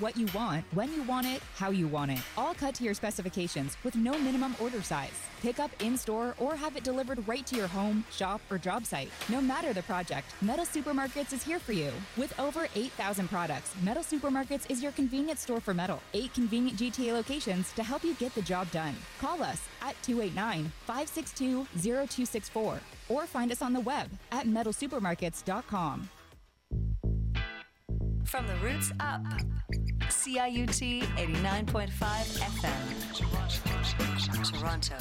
what you want, when you want it, how you want it. All cut to your specifications with no minimum order size. Pick up in store or have it delivered right to your home, shop, or job site. No matter the project, Metal Supermarkets is here for you. With over 8,000 products, Metal Supermarkets is your convenience store for metal. Eight convenient GTA locations to help you get the job done. Call us at 289 562 0264 or find us on the web at metalsupermarkets.com. From the roots up, CIUT 89.5 FM, Toronto.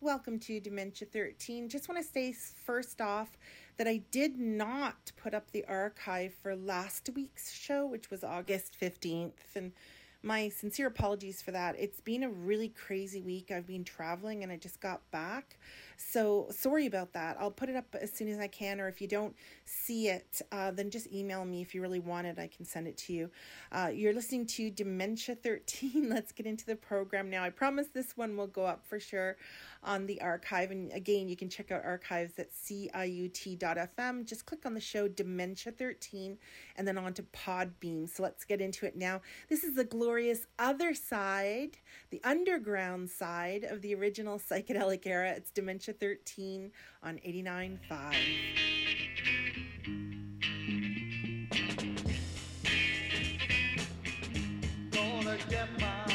Welcome to Dementia 13. Just want to say first off that I did not put up the archive for last week's show, which was August 15th. And my sincere apologies for that. It's been a really crazy week. I've been traveling and I just got back. So sorry about that. I'll put it up as soon as I can, or if you don't see it, uh, then just email me if you really want it. I can send it to you. Uh, you're listening to Dementia 13. Let's get into the program now. I promise this one will go up for sure on the archive. And again, you can check out archives at ciut.fm. Just click on the show Dementia 13 and then on to Podbean. So let's get into it now. This is the glorious other side, the underground side of the original psychedelic era. It's Dementia 13 on 89.5. Gonna get my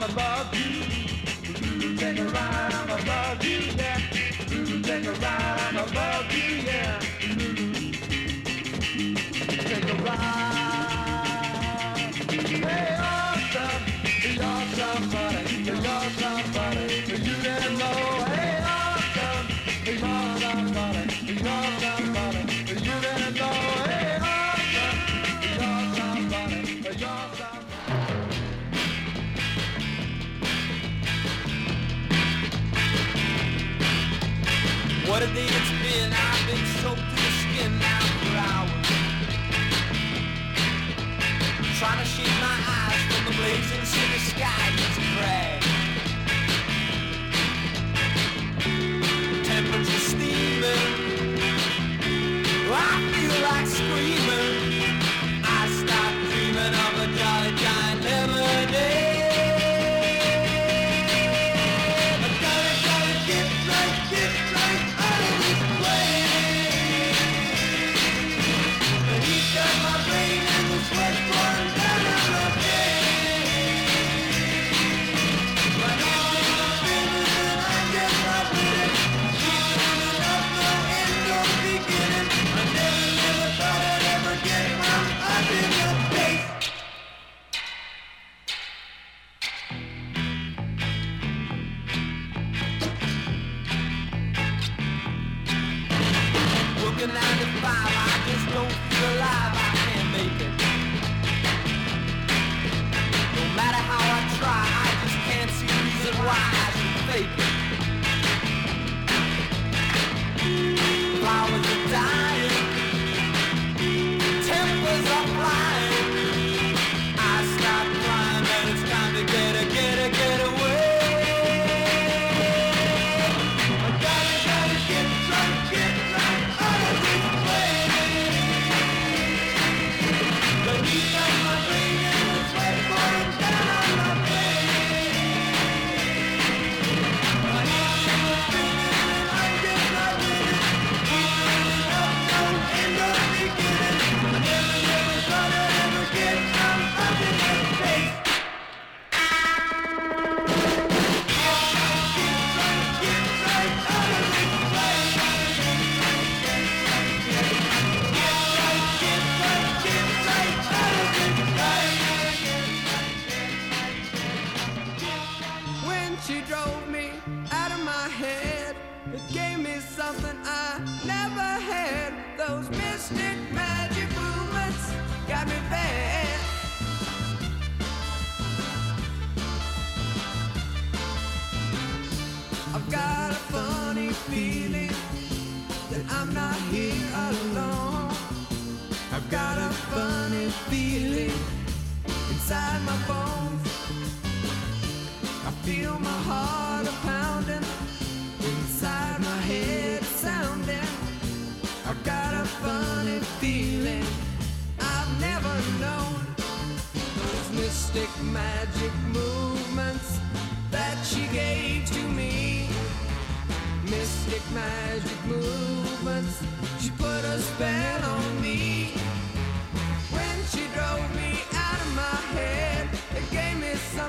I'm you. Take a ride, I'm above you, yeah. Take a ride, I'm above you, yeah. Take a ride. Hey,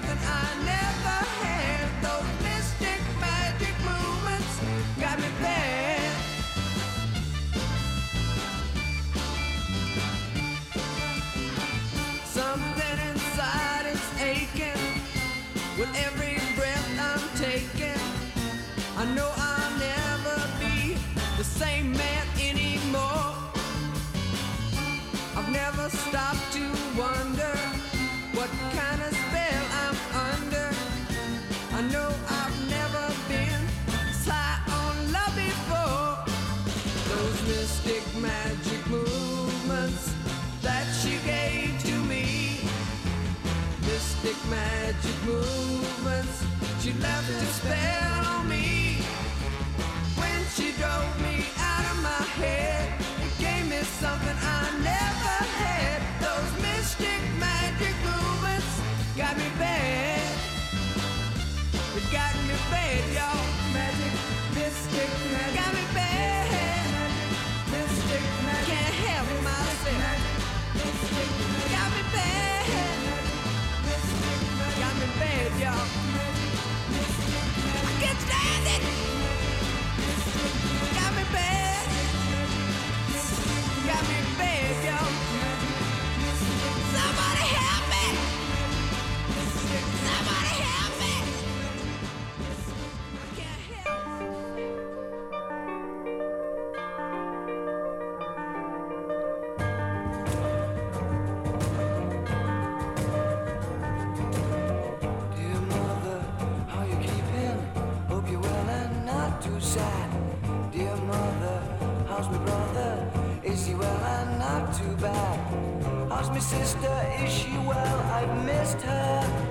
something I magic movements. She left a spell on me when she drove me out of my head. and gave me something I never had. Those mystic magic movements got me bad. It got me bad, y'all. Magic, mystic, magic. Got me bad. Magic, mystic, magic. Can't help myself. Magic, mystic, magic. Got me bad. y'all. I can't stand it. Got me back. sister, is she well? I've missed her.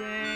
Day.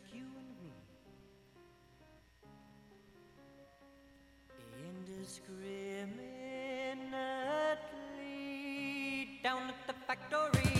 Like you and me. Indiscriminately down at the factory.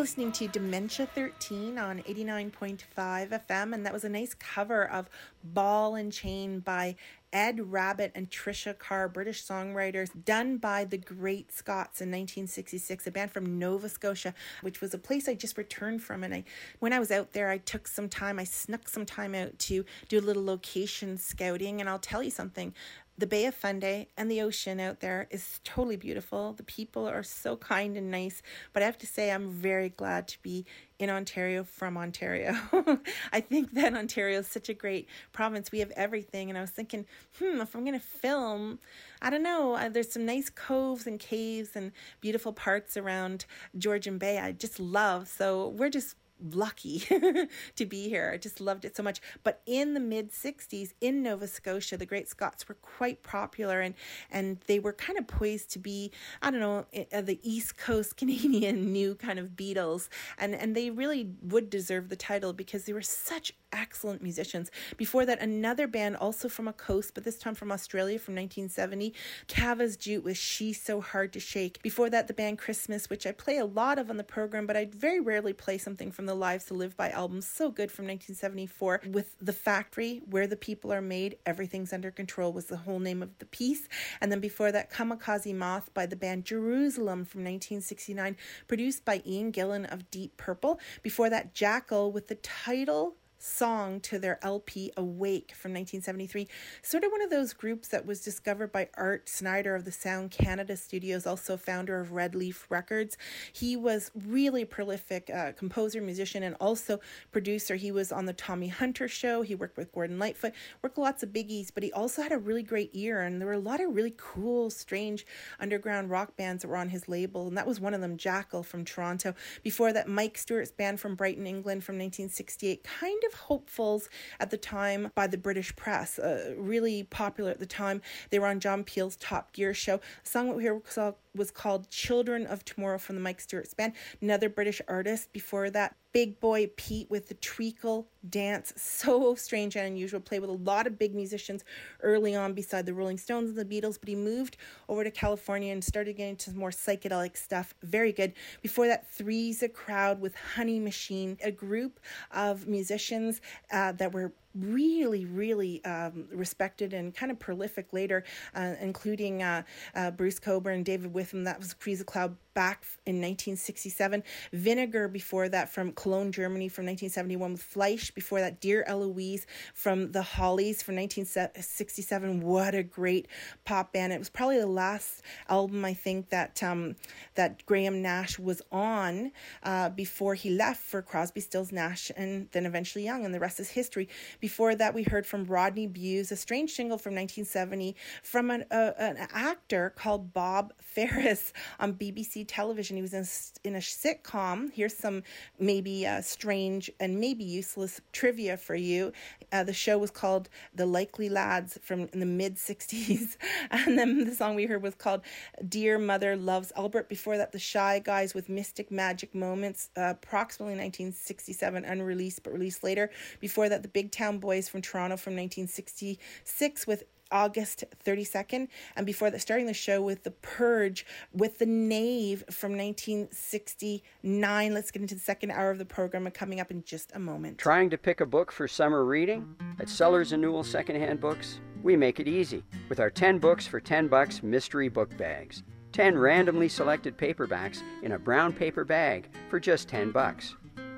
You're listening to Dementia 13 on 89.5 FM, and that was a nice cover of Ball and Chain by Ed Rabbit and Trisha Carr, British songwriters, done by the Great Scots in 1966, a band from Nova Scotia, which was a place I just returned from. And I, when I was out there, I took some time, I snuck some time out to do a little location scouting. And I'll tell you something, the Bay of Fundy and the ocean out there is totally beautiful. The people are so kind and nice. But I have to say, I'm very glad to be in Ontario from Ontario. I think that Ontario is such a great province. We have everything. And I was thinking, hmm, if I'm going to film, I don't know, uh, there's some nice coves and caves and beautiful parts around Georgian Bay I just love. So we're just lucky to be here. I just loved it so much. But in the mid 60s in Nova Scotia, the Great Scots were quite popular and and they were kind of poised to be, I don't know, uh, the East Coast Canadian new kind of Beatles. And and they really would deserve the title because they were such excellent musicians. Before that, another band also from a coast, but this time from Australia from 1970, Kahvas Jute with She's So Hard to Shake. Before that, the band Christmas, which I play a lot of on the program, but I very rarely play something from the Lies to Live By album. So good from 1974 with The Factory, Where the People Are Made, Everything's Under Control was the whole name of the piece. And then before that, Kamikaze Moth by the band Jerusalem from 1969, produced by Ian Gillan of Deep Purple. Before that, Jackal with the title song to their LP Awake from 1973. Sort of one of those groups that was discovered by Art Snider of the Sound Canada Studios, also founder of Red Leaf Records. He was really prolific uh, composer, musician, and also producer. He was on the Tommy Hunter show. He worked with Gordon Lightfoot, worked lots of biggies, but he also had a really great ear. And there were a lot of really cool, strange underground rock bands that were on his label. And that was one of them, Jackal from Toronto. Before that, Mike Stuart Span from Brighton, England from 1968, kind of hopefuls at the time by the British press, uh, really popular at the time. They were on John Peel's Top Gear show. The song we hear called- was called Children of Tomorrow from the Mike Stuart Span. Another British artist before that, Big Boy Pete with the treacle dance. So strange and unusual. Played with a lot of big musicians early on beside the Rolling Stones and the Beatles, but he moved over to California and started getting into more psychedelic stuff. Very good. Before that, Three's a Crowd with Honey Machine, a group of musicians uh, that were really, really um, respected and kind of prolific later, uh, including uh, uh, Bruce Cockburn, David Wiffen. That was Crease Cloud back in 1967. Vinegar before that from Cologne, Germany from 1971 with Fleisch. Before that, Dear Eloise from the Hollies from 1967. What a great pop band. It was probably the last album I think that um, that Graham Nash was on uh, before he left for Crosby, Stills, Nash, and then eventually Young, and the rest is history. Before that, we heard from Rodney Bewes, a strange single from 1970 from an, uh, an actor called Bob Ferris on BBC television. He was in, in a sitcom. Here's some maybe uh, strange and maybe useless trivia for you. Uh, the show was called The Likely Lads from the mid 60s. And then the song we heard was called Dear Mother Loves Albert. Before that, The Shy Guys with Mystic Magic Moments, uh, approximately 1967, unreleased but released later. Before that, The Big Town Boys from Toronto from 1966 with August 32nd. And before that, starting the show with The Purge with The Knave from 1969. Let's get into the second hour of the program coming up in just a moment. Trying to pick a book for summer reading? At Sellers and Newel Secondhand Books, we make it easy with our 10 books for 10 bucks mystery book bags. 10 randomly selected paperbacks in a brown paper bag for just 10 bucks.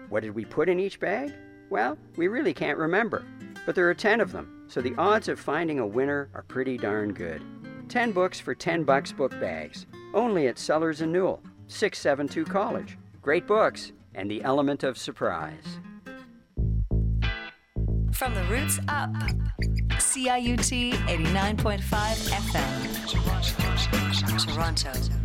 What did we put in each bag? Well, we really can't remember, but there are 10 of them, so the odds of finding a winner are pretty darn good. 10 books for 10 bucks book bags, only at Sellers and Newel, 672 College. Great books and the element of surprise. From the roots up. CIUT 89.5 FM. Toronto.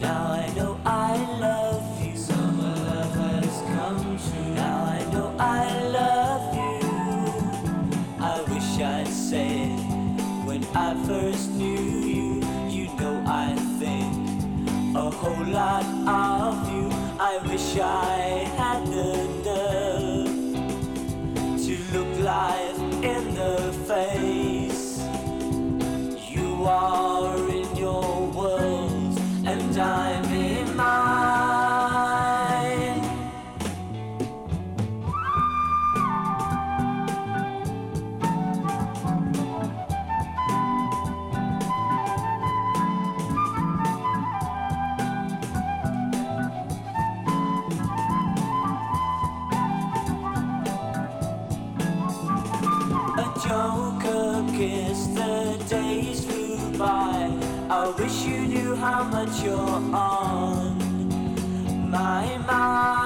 Now I know I love you. Summer love has come true. Now I know I love you. I wish I'd said when I first knew you. You know I think a whole lot of you. I wish I. much you're on my mind.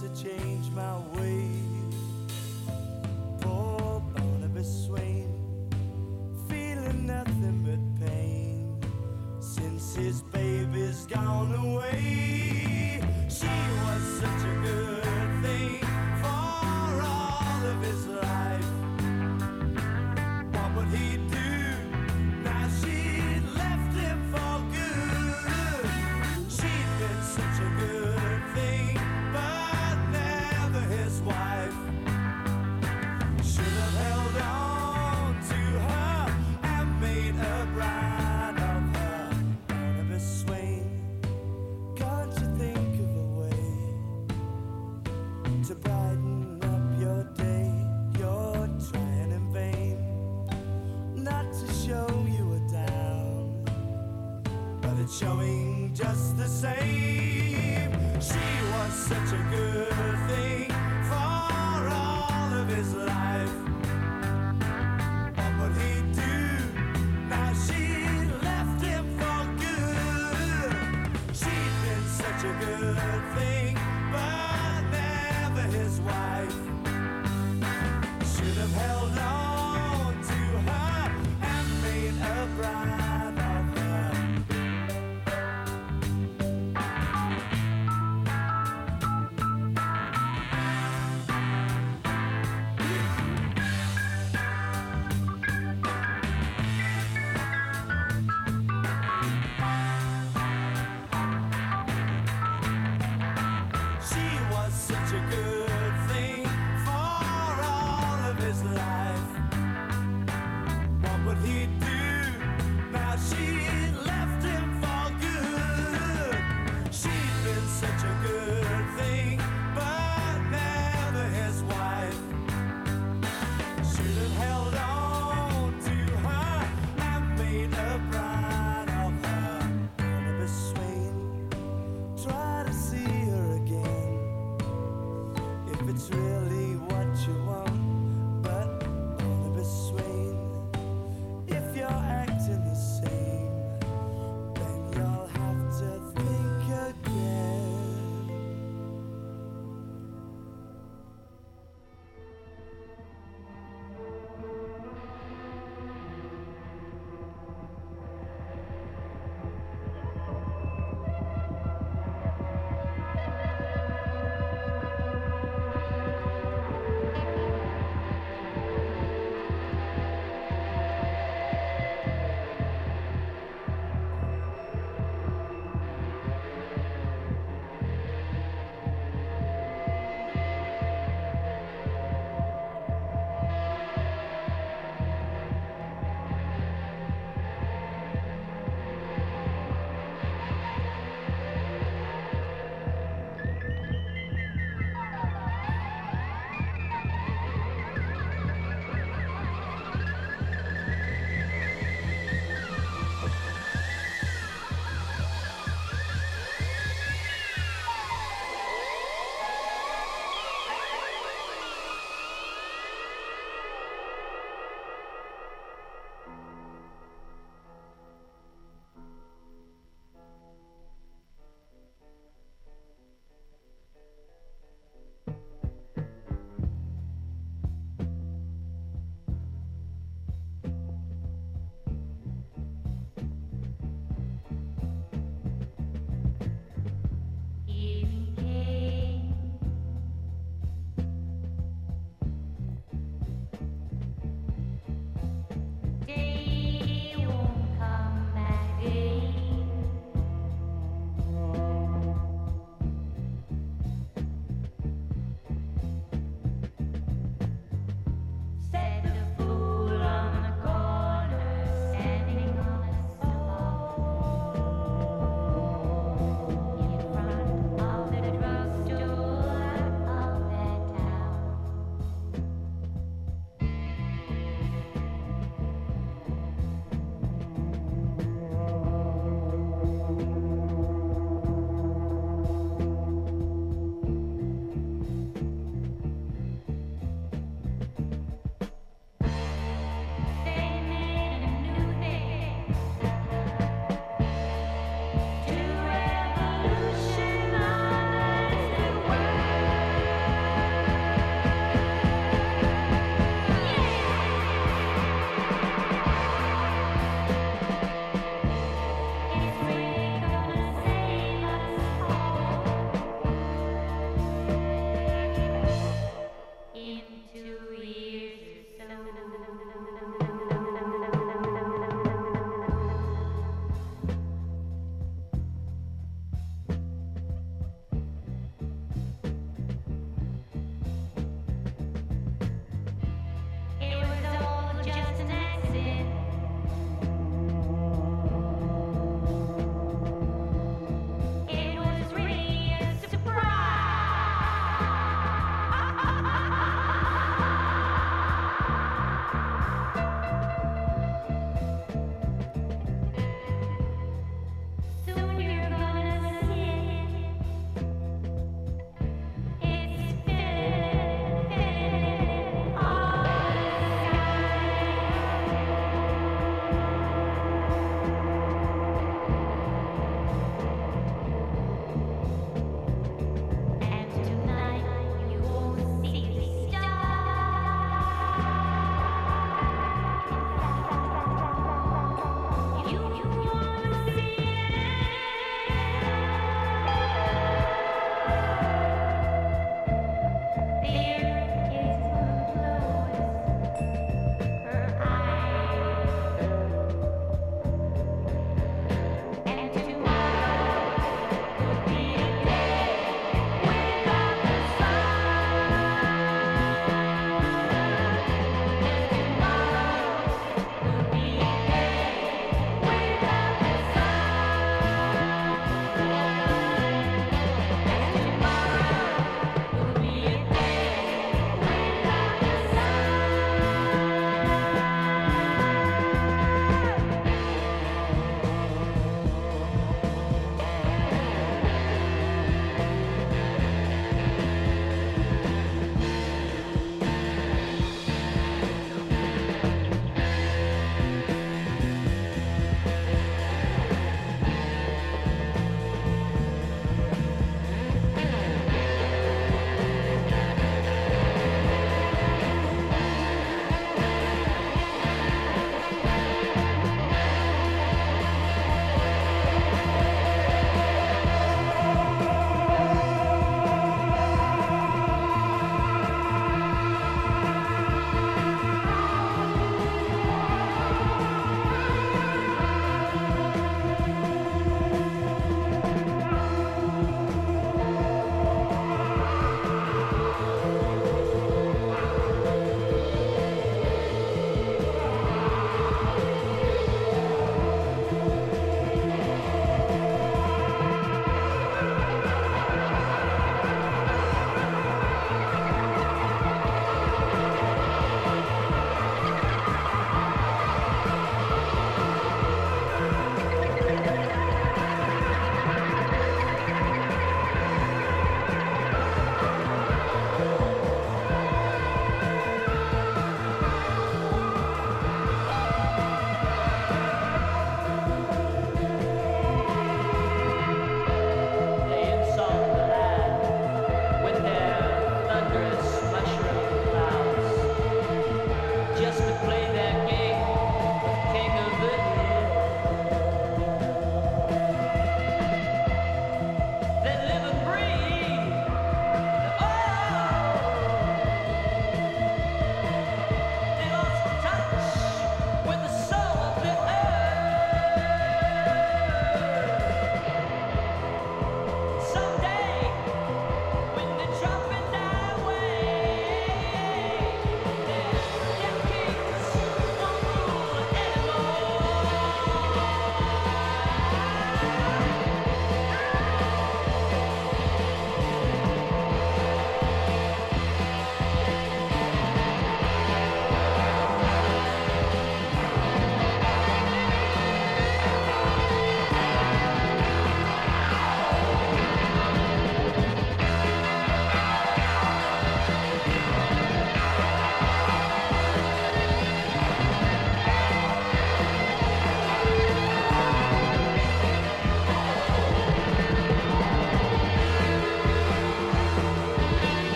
To change my ways.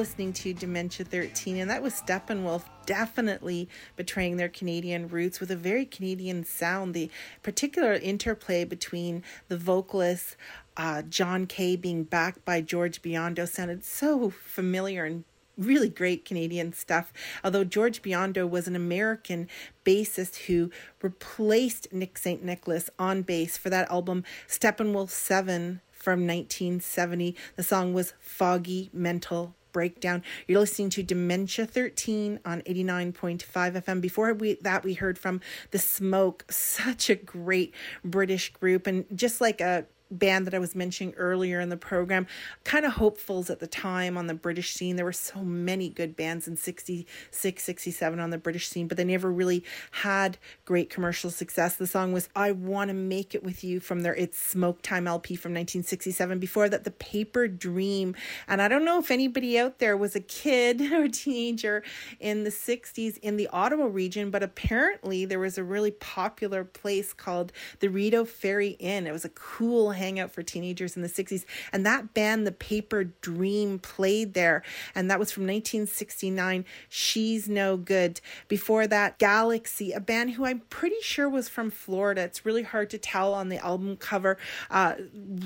Listening to Dementia 13, and that was Steppenwolf definitely betraying their Canadian roots with a very Canadian sound. The particular interplay between the vocalist uh, John Kay being backed by George Biondo sounded so familiar and really great Canadian stuff. Although George Biondo was an American bassist who replaced Nick St. Nicholas on bass for that album Steppenwolf 7 from 1970. The song was Foggy Mental Breakdown. You're listening to Dementia 13 on 89.5 FM. Before we that we heard from The Smoke, such a great British group and just like a band that I was mentioning earlier in the program, kind of hopefuls at the time on the British scene. There were so many good bands in 66, 67 on the British scene, but they never really had great commercial success. The song was I Want to Make It With You from their It's Smoke Time LP from 1967. Before that, The Paper Dream. And I don't know if anybody out there was a kid or a teenager in the 60s in the Ottawa region, but apparently there was a really popular place called the Rideau Ferry Inn. It was a cool hangout for teenagers in the 60s. And that band, The Paper Dream, played there. And that was from 1969. She's No Good. Before that, Galaxy, a band who I'm pretty sure was from Florida. It's really hard to tell on the album cover. Uh,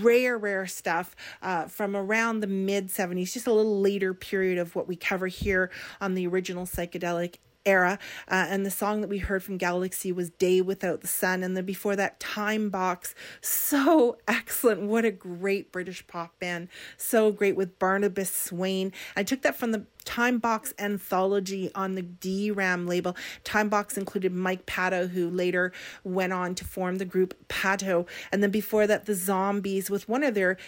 rare, rare stuff uh, from around the mid 70s, just a little later period of what we cover here on the original psychedelic era. Uh, and the song that we heard from Galaxy was Day Without the Sun. And then before that, Time Box. So excellent. What a great British pop band. So great with Barnabas Swain. I took that from the Time Box anthology on the Deram label. Time Box included Mike Patto, who later went on to form the group Patto. And then before that, the Zombies with one of their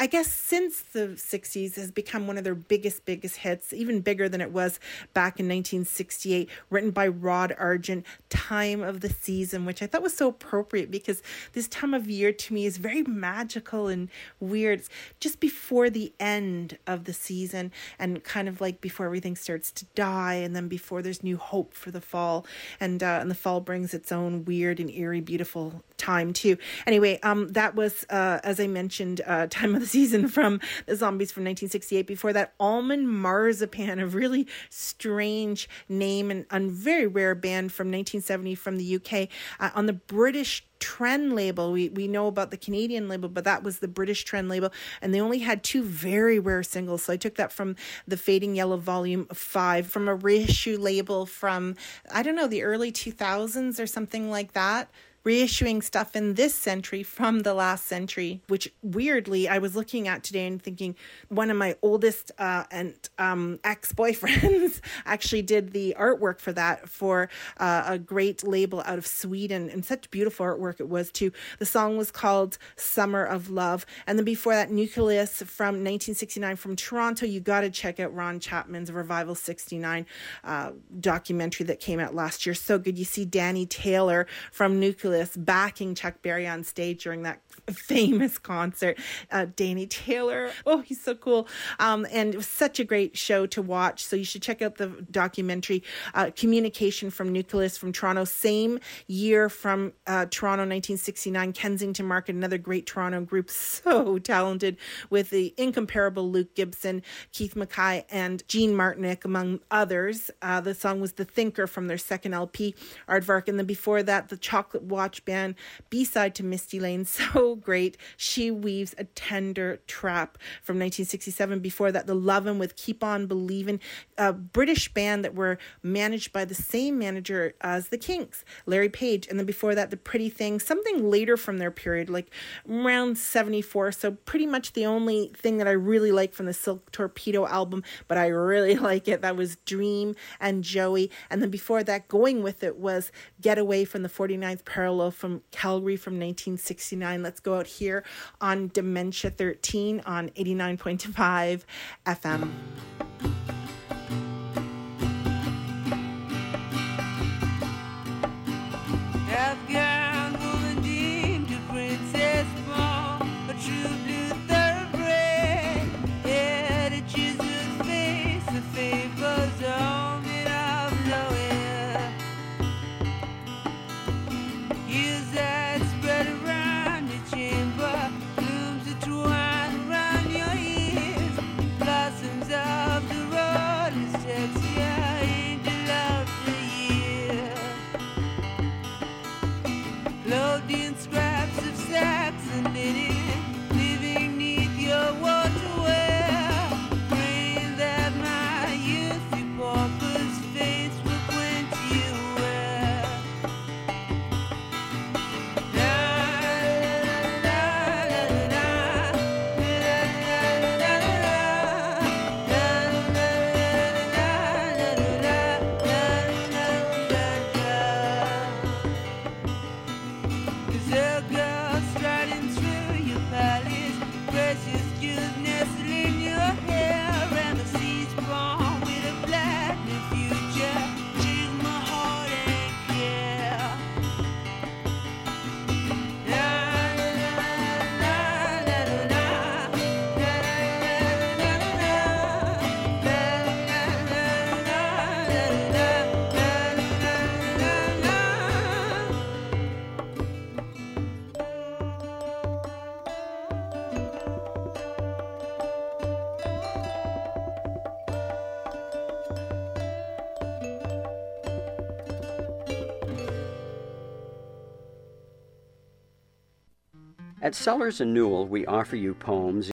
I guess since the 60s has become one of their biggest, biggest hits, even bigger than it was back in 1968, written by Rod Argent, Time of the Season, which I thought was so appropriate because this time of year to me is very magical and weird. It's just before the end of the season and kind of like before everything starts to die and then before there's new hope for the fall. And, uh, and the fall brings its own weird and eerie, beautiful time too. Anyway, um, that was, uh, as I mentioned, uh, Time of the season from the Zombies from 1968. Before that, Almond Marzipan, a really strange name and a very rare band from 1970 from the UK uh, on the British trend label we we know about the canadian label but that was the british trend label. And they only had two very rare singles. So i took that from the fading yellow volume 5 from a reissue label from i don't know the early 2000s or something like that reissuing stuff in this century from the last century, which weirdly I was looking at today and thinking one of my oldest uh, and um, ex boyfriends actually did the artwork for that for uh, a great label out of Sweden, and such beautiful artwork it was too. The song was called Summer of Love, and then before that, Nucleus from 1969 from Toronto. You got to check out Ron Chapman's Revival 69 uh, documentary that came out last year. So good. You see Danny Taylor from Nucleus backing Chuck Berry on stage during that famous concert. Uh, Danny Taylor, oh, he's so cool. Um, and it was such a great show to watch. So you should check out the documentary uh, Communication from Nucleus from Toronto. Same year from uh, Toronto, 1969, Kensington Market, another great Toronto group, so talented with the incomparable Luke Gibson, Keith McKie, and Gene Martynec, among others. Uh, the song was The Thinker from their second LP, Aardvark. And then before that, the Chocolate Watch Band, B side to Misty Lane. So great. She weaves a tender trap from 1967. Before that, The Lovin' with Keep On Believin', a British band that were managed by the same manager as the Kinks, Larry Page. And then before that, The Pretty Thing, something later from their period, like around 74. So pretty much the only thing that I really like from the Silk Torpedo album, but I really like it. That was Dream and Joey. And then before that, going with it was Get Away from the 49th Parallel from Calgary from 1969. Let's go out here on Dementia 13 on 89.5 FM. At Sellers and Newell, we offer you poems